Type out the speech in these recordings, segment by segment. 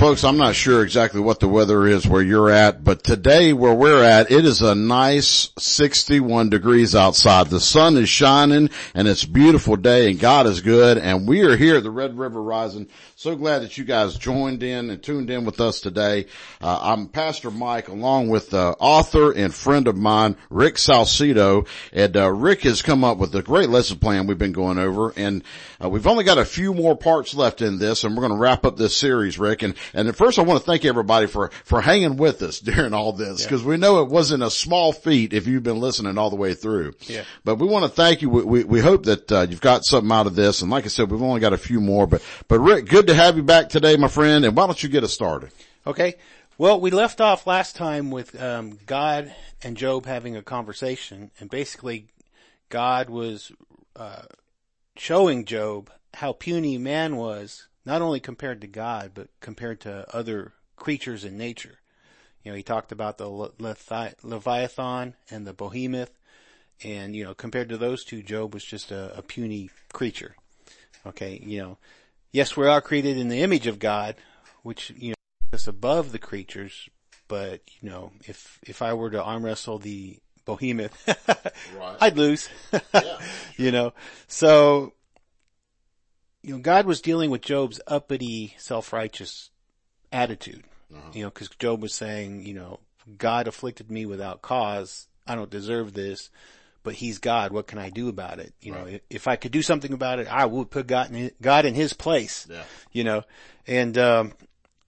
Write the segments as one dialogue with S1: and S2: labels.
S1: Folks, I'm not sure exactly what the weather is where you're at, but today where we're at, it is a nice 61 degrees outside. The sun is shining and it's a beautiful day and God is good and we are here at the Red River Rising. So glad that you guys joined in and tuned in with us today. Uh, I'm Pastor Mike along with uh, author and friend of mine, Rick Salcedo. And uh, Rick has come up with a great lesson plan we've been going over and uh, we've only got a few more parts left in this and we're going to wrap up this series, Rick. And, and first I want to thank everybody for, for hanging with us during all this because yeah. we know it wasn't a small feat if you've been listening all the way through.
S2: Yeah.
S1: But we want to thank you. We, we, we hope that uh, you've got something out of this. And like I said, we've only got a few more, but, but Rick, good to have you back today, my friend. And why don't you get us started?
S2: Okay. Well, we left off last time with um, God and Job having a conversation, and basically, God was uh, showing Job how puny man was, not only compared to God, but compared to other creatures in nature. You know, he talked about the Leviathan and the Behemoth, and you know, compared to those two, Job was just a, a puny creature. Okay, you know, yes, we are created in the image of God, which you know is above the creatures. But you know, if if I were to arm wrestle the Behemoth, right. I'd lose. yeah, sure. You know, so you know, God was dealing with Job's uppity, self-righteous attitude. Uh-huh. You know, cause Job was saying, you know, God afflicted me without cause. I don't deserve this, but he's God. What can I do about it? You right. know, if I could do something about it, I would put God in, God in his place,
S1: yeah.
S2: you know, and, um,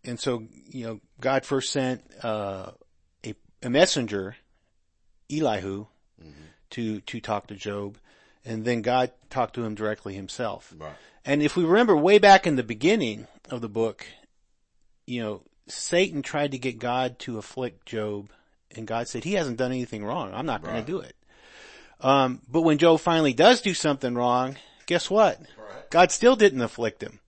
S2: and so, you know, God first sent, uh, a, a messenger, Elihu, mm-hmm. to, to talk to Job. And then God talked to him directly himself.
S1: Right.
S2: And if we remember way back in the beginning of the book, you know, Satan tried to get God to afflict Job and God said, he hasn't done anything wrong. I'm not going to do it. Um, but when Job finally does do something wrong, guess what? Right. God still didn't afflict him.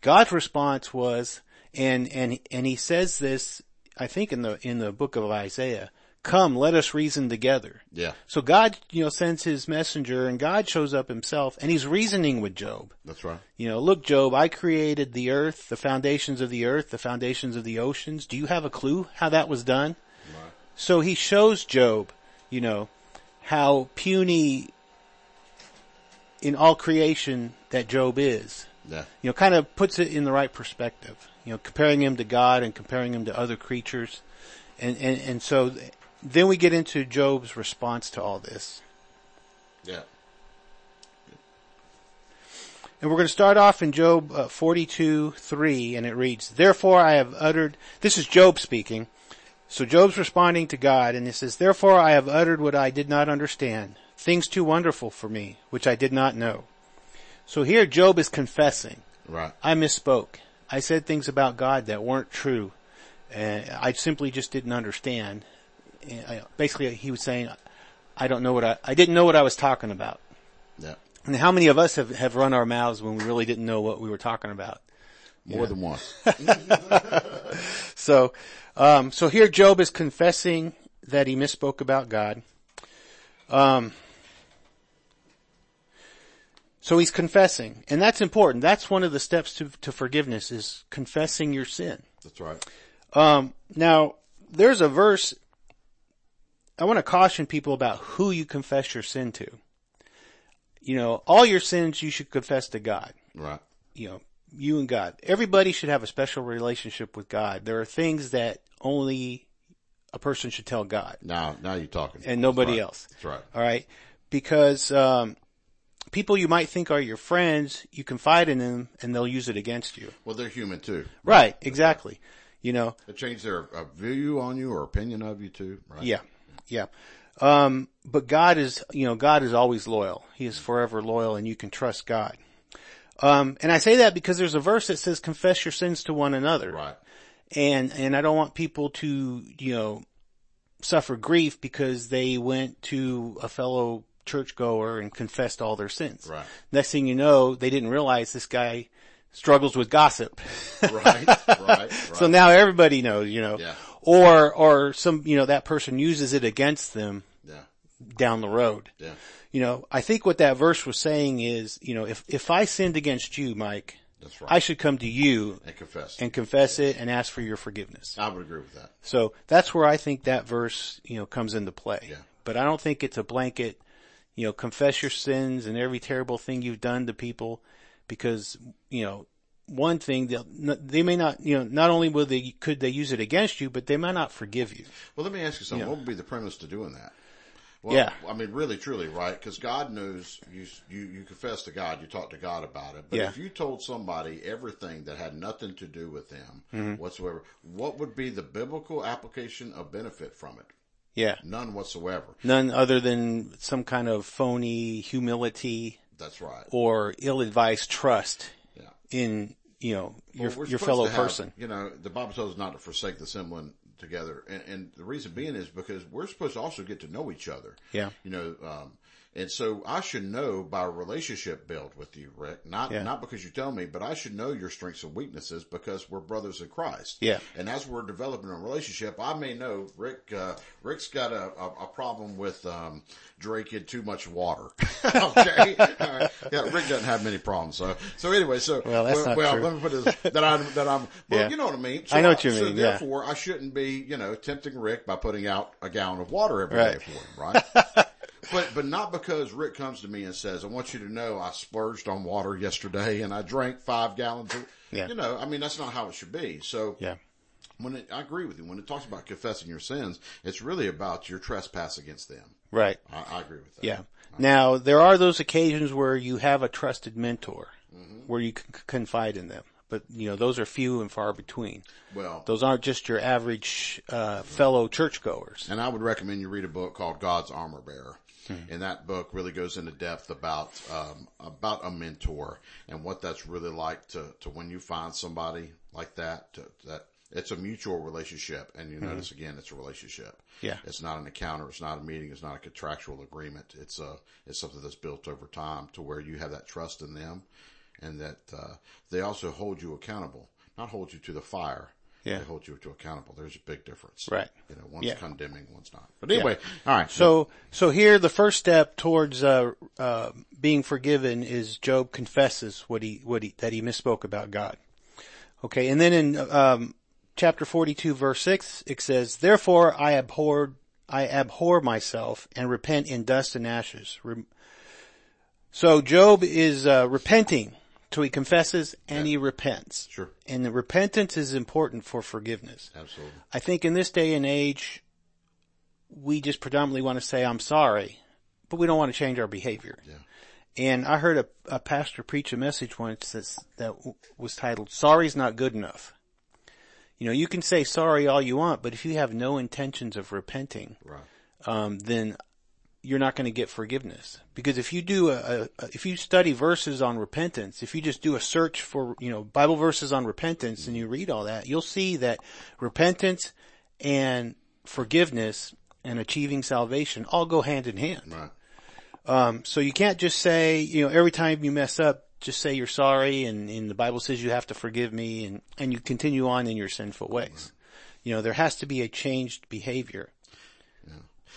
S2: God's response was, and, and, and he says this, I think in the, in the book of Isaiah, come, let us reason together.
S1: Yeah.
S2: So God, you know, sends his messenger and God shows up himself and he's reasoning with Job.
S1: That's right.
S2: You know, look, Job, I created the earth, the foundations of the earth, the foundations of the oceans. Do you have a clue how that was done? Right. So he shows Job, you know, how puny in all creation that Job is.
S1: Yeah.
S2: You know, kind of puts it in the right perspective. You know, comparing him to God and comparing him to other creatures. And, and, and so then we get into Job's response to all this.
S1: Yeah.
S2: And we're going to start off in Job uh, 42, 3, and it reads, Therefore I have uttered, this is Job speaking, so Job's responding to God, and he says, Therefore I have uttered what I did not understand, things too wonderful for me, which I did not know. So here Job is confessing.
S1: Right.
S2: I misspoke. I said things about God that weren't true. And I simply just didn't understand basically he was saying, I don't know what I, I didn't know what I was talking about.
S1: Yeah.
S2: And how many of us have, have run our mouths when we really didn't know what we were talking about?
S1: More yeah. than once.
S2: so, um, so here Job is confessing that he misspoke about God. Um, so he's confessing, and that's important. That's one of the steps to, to forgiveness is confessing your sin.
S1: That's right.
S2: Um, now there's a verse I want to caution people about who you confess your sin to. You know, all your sins you should confess to God.
S1: Right.
S2: You know, you and God. Everybody should have a special relationship with God. There are things that only a person should tell God.
S1: Now, now you're talking.
S2: And nobody
S1: That's
S2: right. else.
S1: That's right.
S2: All right. Because, um, people you might think are your friends, you confide in them and they'll use it against you.
S1: Well, they're human too.
S2: Right. Exactly. You know.
S1: They change their uh, view on you or opinion of you too. Right.
S2: Yeah. Yeah. Um, but God is, you know, God is always loyal. He is forever loyal and you can trust God. Um, and I say that because there's a verse that says confess your sins to one another.
S1: Right.
S2: And, and I don't want people to, you know, suffer grief because they went to a fellow churchgoer and confessed all their sins.
S1: Right.
S2: Next thing you know, they didn't realize this guy struggles with gossip.
S1: right, right, right.
S2: So now everybody knows, you know.
S1: Yeah
S2: or or some you know that person uses it against them
S1: yeah.
S2: down the road.
S1: Yeah.
S2: You know, I think what that verse was saying is, you know, if if I sinned against you, Mike,
S1: That's right.
S2: I should come to you
S1: and confess.
S2: and confess it and ask for your forgiveness.
S1: I would agree with that.
S2: So that's where I think that verse, you know, comes into play.
S1: Yeah.
S2: But I don't think it's a blanket, you know, confess your sins and every terrible thing you've done to people because, you know, one thing they'll, they may not, you know, not only will they, could they use it against you, but they might not forgive you.
S1: Well, let me ask you something.
S2: Yeah.
S1: What would be the premise to doing that? Well,
S2: Yeah.
S1: I mean, really, truly, right? Because God knows you, you, you confess to God, you talk to God about it. But
S2: Yeah.
S1: if you told somebody everything that had nothing to do with them
S2: Mm-hmm.
S1: whatsoever, what would be the biblical application of benefit from it?
S2: Yeah.
S1: None whatsoever.
S2: None other than some kind of phony humility
S1: That's right.
S2: or ill-advised trust
S1: Yeah.
S2: in, you know, your,
S1: Well,
S2: your fellow
S1: have,
S2: person.
S1: You know, the Bible tells us not to forsake the assembling together, and, and the reason being is because we're supposed to also get to know each other.
S2: Yeah.
S1: You know, um, and so I should know by relationship build with you, Rick. Not
S2: Yeah.
S1: not because you tell me, but I should know your strengths and weaknesses because we're brothers in Christ.
S2: Yeah.
S1: And as we're developing a relationship, I may know Rick. Uh, Rick's got a, a, a problem with um, drinking too much water. okay. Right. Yeah. Rick doesn't have many problems. So so anyway. So
S2: Well, that's not
S1: well,
S2: true.
S1: let me put this that I'm that I'm. Well,
S2: Yeah.
S1: you know what I mean.
S2: So I know what you
S1: so
S2: mean, yeah.
S1: therefore, I shouldn't be you know tempting Rick by putting out a gallon of water every day
S2: Right.
S1: for him, right? But but not because Rick comes to me and says, "I want you to know I splurged on water yesterday and I drank five gallons." Of,
S2: Yeah.
S1: You know, I mean that's not how it should be. So
S2: Yeah.
S1: when it, I agree with you, when it talks about confessing your sins, it's really about your trespass against them.
S2: Right.
S1: I, I agree with that.
S2: Yeah. Now, there are those occasions where you have a trusted mentor, where you can confide in them. But, you know, those are few and far between.
S1: Well,
S2: Those aren't just your average, uh, fellow churchgoers.
S1: And I would recommend you read a book called God's Armor Bearer. And that book really goes into depth about, um, about a mentor and what that's really like to, to when you find somebody like that, to, that it's a mutual relationship. And you notice again, it's a relationship.
S2: Yeah.
S1: It's not an encounter. It's not a meeting. It's not a contractual agreement. It's a, it's something that's built over time to where you have that trust in them and that, uh, they also hold you accountable, not hold you to the fire.
S2: Yeah.
S1: They hold you to accountable. There's a big difference.
S2: Right.
S1: You know, one's
S2: Yeah.
S1: condemning, one's not. But anyway, all right.
S2: So, so here the first step towards, uh, uh, being forgiven is Job confesses what he, what he, that he misspoke about God. Okay. And then in, um, chapter 42 verse 6, it says, therefore I abhorred, I abhor myself and repent in dust and ashes. So Job is, uh, repenting. So he confesses and he repents.
S1: Sure.
S2: And the repentance is important for forgiveness.
S1: Absolutely.
S2: I think in this day and age, we just predominantly want to say, I'm sorry, but we don't want to change our behavior.
S1: Yeah.
S2: And I heard a, a pastor preach a message once that's, that w- was titled, sorry's not good enough. You know, you can say sorry all you want, but if you have no intentions of repenting,
S1: Right.
S2: um, then you're not going to get forgiveness. Because if you do a, a, if you study verses on repentance, if you just do a search for, you know, Bible verses on repentance and you read all that, you'll see that repentance and forgiveness and achieving salvation all go hand in hand.
S1: Right.
S2: Um, so you can't just say, you know, every time you mess up, just say you're sorry and, and the Bible says you have to forgive me and, and you continue on in your sinful ways. You know, there has to be a changed behavior.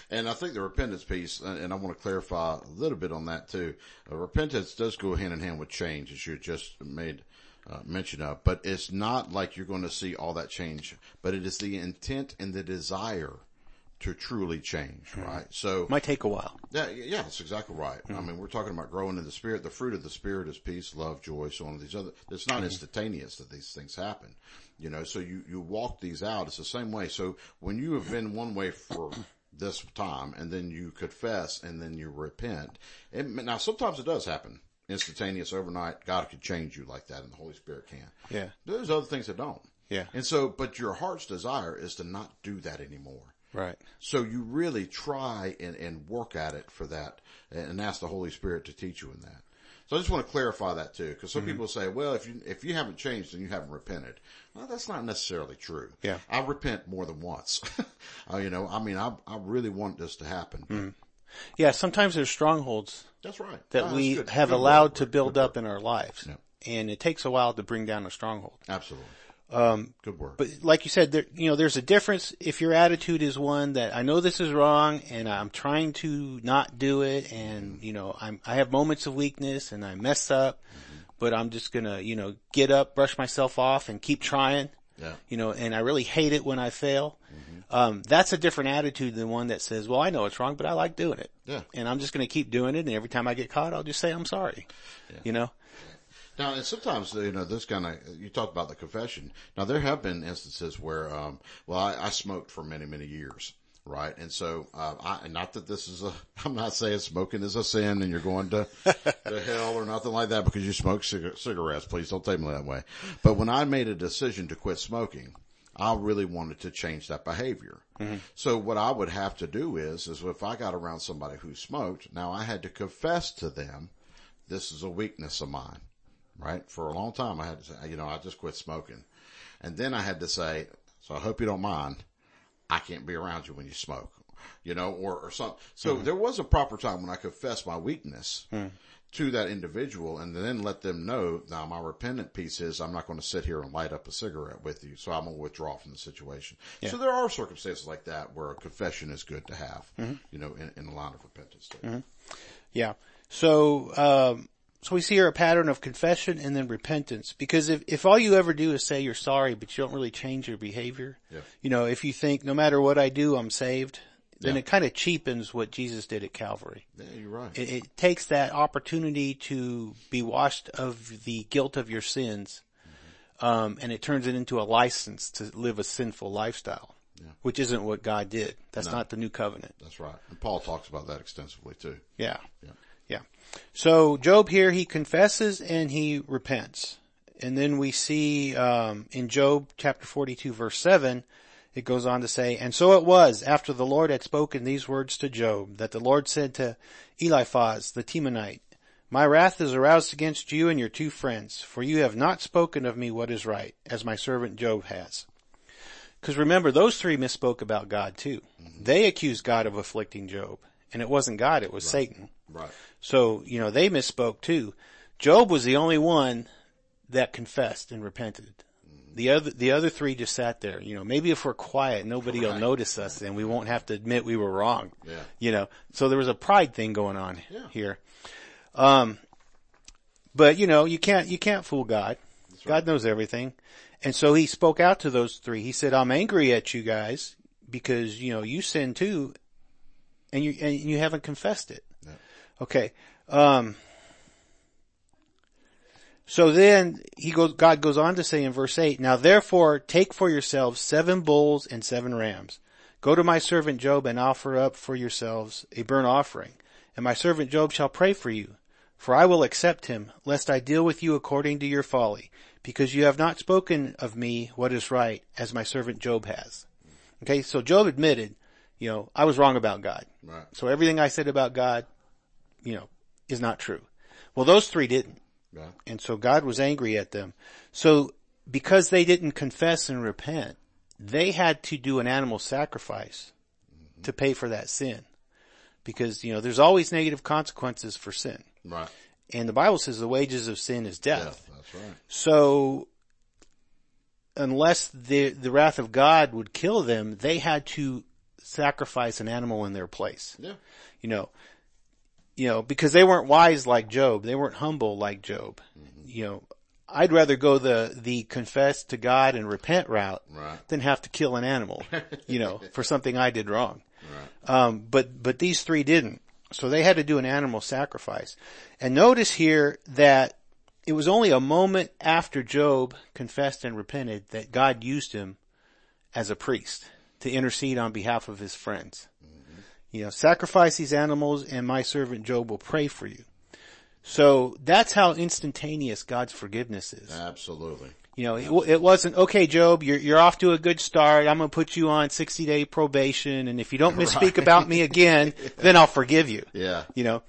S1: And I think the repentance piece, and and I want to clarify a little bit on that too. Uh, repentance does go hand in hand with change, as you just made uh, mention of, but it's not like you're going to see all that change, but it is the intent and the desire to truly change, right? So,
S2: Might take a while.
S1: Yeah, yeah, that's exactly right. I mean, we're talking about growing in the spirit. The fruit of the spirit is peace, love, joy, so on. These other, it's not instantaneous that these things happen. You know, so you, you walk these out. It's the same way. So when you have been one way for this time and then you confess and then you repent, it, now sometimes it does happen instantaneous overnight. God could change you like that and the Holy Spirit can.
S2: Yeah.
S1: There's other things that don't.
S2: Yeah.
S1: And so, but your heart's desire is to not do that anymore.
S2: Right.
S1: So you really try and, and work at it for that and ask the Holy Spirit to teach you in that. So I just want to clarify that too, because some people say, well, if you, if you haven't changed, then you haven't repented. Well, that's not necessarily true.
S2: Yeah.
S1: I repent more than once. uh, you know, I mean, I, I really want this to happen.
S2: Yeah, sometimes there's strongholds
S1: That's right.
S2: that
S1: Ah, that's
S2: we
S1: good.
S2: have
S1: Good
S2: allowed to build
S1: Good
S2: up in our lives.
S1: Yeah.
S2: And it takes a while to bring down a stronghold.
S1: Absolutely. Um, good work.
S2: But like you said, there, you know, there's a difference if your attitude is one that I know this is wrong and I'm trying to not do it and, you know, I'm, I have moments of weakness and I mess up, but I'm just gonna, you know, get up, brush myself off and keep trying.
S1: Yeah.
S2: You know, and I really hate it when I fail. Um, that's a different attitude than one that says, well, I know it's wrong, but I like doing it.
S1: Yeah.
S2: And I'm just gonna keep doing it and every time I get caught, I'll just say I'm sorry. Yeah. You know?
S1: Now, and sometimes, you know, this kind of, you talk about the confession. Now, there have been instances where, um, well, I, I smoked for many, many years, right? And so, uh, I, not that this is a, I'm not saying smoking is a sin and you're going to, to hell or nothing like that because you smoke cig- cigarettes. Please don't take me that way. But when I made a decision to quit smoking, I really wanted to change that behavior. So what I would have to do is, is if I got around somebody who smoked, now I had to confess to them, this is a weakness of mine right? For a long time, I had to say, you know, I just quit smoking. And then I had to say, so I hope you don't mind. I can't be around you when you smoke, you know, or, or something. So mm-hmm. there was a proper time when I confessed my weakness hmm. to that individual and then let them know now my repentant piece is I'm not going to sit here and light up a cigarette with you. So I'm going to withdraw from the situation. So there are circumstances like that where a confession is good to have, mm-hmm. you know, in, in a line of repentance. too. Mm-hmm.
S2: Yeah. So, um, so we see here a pattern of confession and then repentance because if, if all you ever do is say you're sorry, but you don't really change your behavior,
S1: Yeah.
S2: you know, if you think no matter what I do, I'm saved, then
S1: Yeah.
S2: it kind of cheapens what Jesus did at Calvary.
S1: Yeah, you're right.
S2: It, it takes that opportunity to be washed of the guilt of your sins, um, and it turns it into a license to live a sinful lifestyle, which isn't what God did. That's not the new covenant.
S1: That's right. And Paul talks about that extensively too.
S2: Yeah.
S1: Yeah.
S2: Yeah. So Job here, he confesses and he repents. And then we see, um, in Job chapter 42 verse 7, it goes on to say, And so it was after the Lord had spoken these words to Job that the Lord said to Eliphaz the Temanite, My wrath is aroused against you and your two friends, for you have not spoken of me what is right, as my servant Job has. Because remember, those three misspoke about God too. They accused God of afflicting Job, and it wasn't God, it was Satan.
S1: Right.
S2: So, you know, they misspoke too. Job was the only one that confessed and repented. The other, the other three just sat there. You know, maybe if we're quiet, nobody will notice us and we won't have to admit we were wrong.
S1: Yeah.
S2: You know, so there was a pride thing going on
S1: Yeah.
S2: here. Um, but you know, you can't, you can't fool God. God knows everything. And so he spoke out to those three. He said, I'm angry at you guys because, you know, you sin too and you, and you haven't confessed it. Okay. Um, so then he goes, God goes on to say in verse 8, Now therefore take for yourselves seven bulls and seven rams. Go to my servant Job and offer up for yourselves a burnt offering. And my servant Job shall pray for you. For I will accept him, lest I deal with you according to your folly, because you have not spoken of me what is right, as my servant Job has. Okay, so Job admitted, you know, I was wrong about God.
S1: Right.
S2: So everything I said about God, you know, is not true. Well, those three didn't.
S1: Yeah.
S2: And so God was angry at them. So because they didn't confess and repent, they had to do an animal sacrifice mm-hmm. to pay for that sin. Because, you know, there's always negative consequences for sin.
S1: Right.
S2: And the Bible says the wages of sin is death.
S1: Death. That's right.
S2: So unless the, the wrath of God would kill them, they had to sacrifice an animal in their place.
S1: Yeah.
S2: You know, you know, because they weren't wise like Job. They weren't humble like Job. You know, I'd rather go the, the confess to God and repent route
S1: Right.
S2: than have to kill an animal, you know, for something I did wrong. Um, but, but these three didn't. So they had to do an animal sacrifice. And notice here that it was only a moment after Job confessed and repented that God used him as a priest to intercede on behalf of his friends. You know, sacrifice these animals and my servant Job will pray for you. So that's how instantaneous God's forgiveness is.
S1: Absolutely.
S2: You know, it, it wasn't, okay, Job, you're, you're off to a good start. I'm going to put you on 60 day probation. And if you don't misspeak about me again, then I'll forgive you.
S1: Yeah.
S2: You know,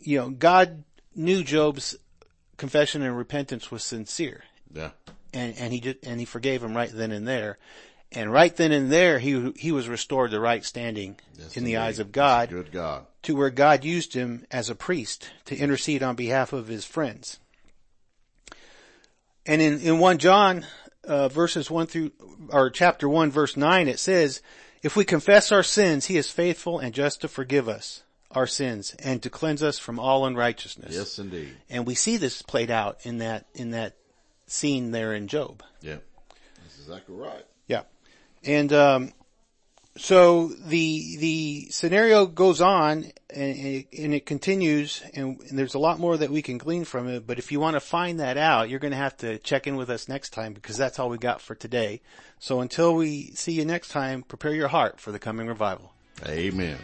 S2: you know, God knew Job's confession and repentance was sincere
S1: Yeah.
S2: and, and he did, and he forgave him right then and there. And right then and there, he, he was restored to right standing
S1: Yes,
S2: in the
S1: indeed.
S2: eyes of God
S1: Good God.
S2: to where God used him as a priest to intercede on behalf of his friends. And in, in 1 John, uh, verses 1 through, or chapter 1 verse 9, it says, if we confess our sins, he is faithful and just to forgive us our sins and to cleanse us from all unrighteousness.
S1: Yes, indeed.
S2: And we see this played out in that, in that scene there in Job.
S1: Yeah. That's exactly right.
S2: Yeah. And, um, so the, the scenario goes on and, and it continues and, and there's a lot more that we can glean from it. But if you want to find that out, you're going to have to check in with us next time because that's all we got for today. So until we see you next time, prepare your heart for the coming revival.
S1: Amen.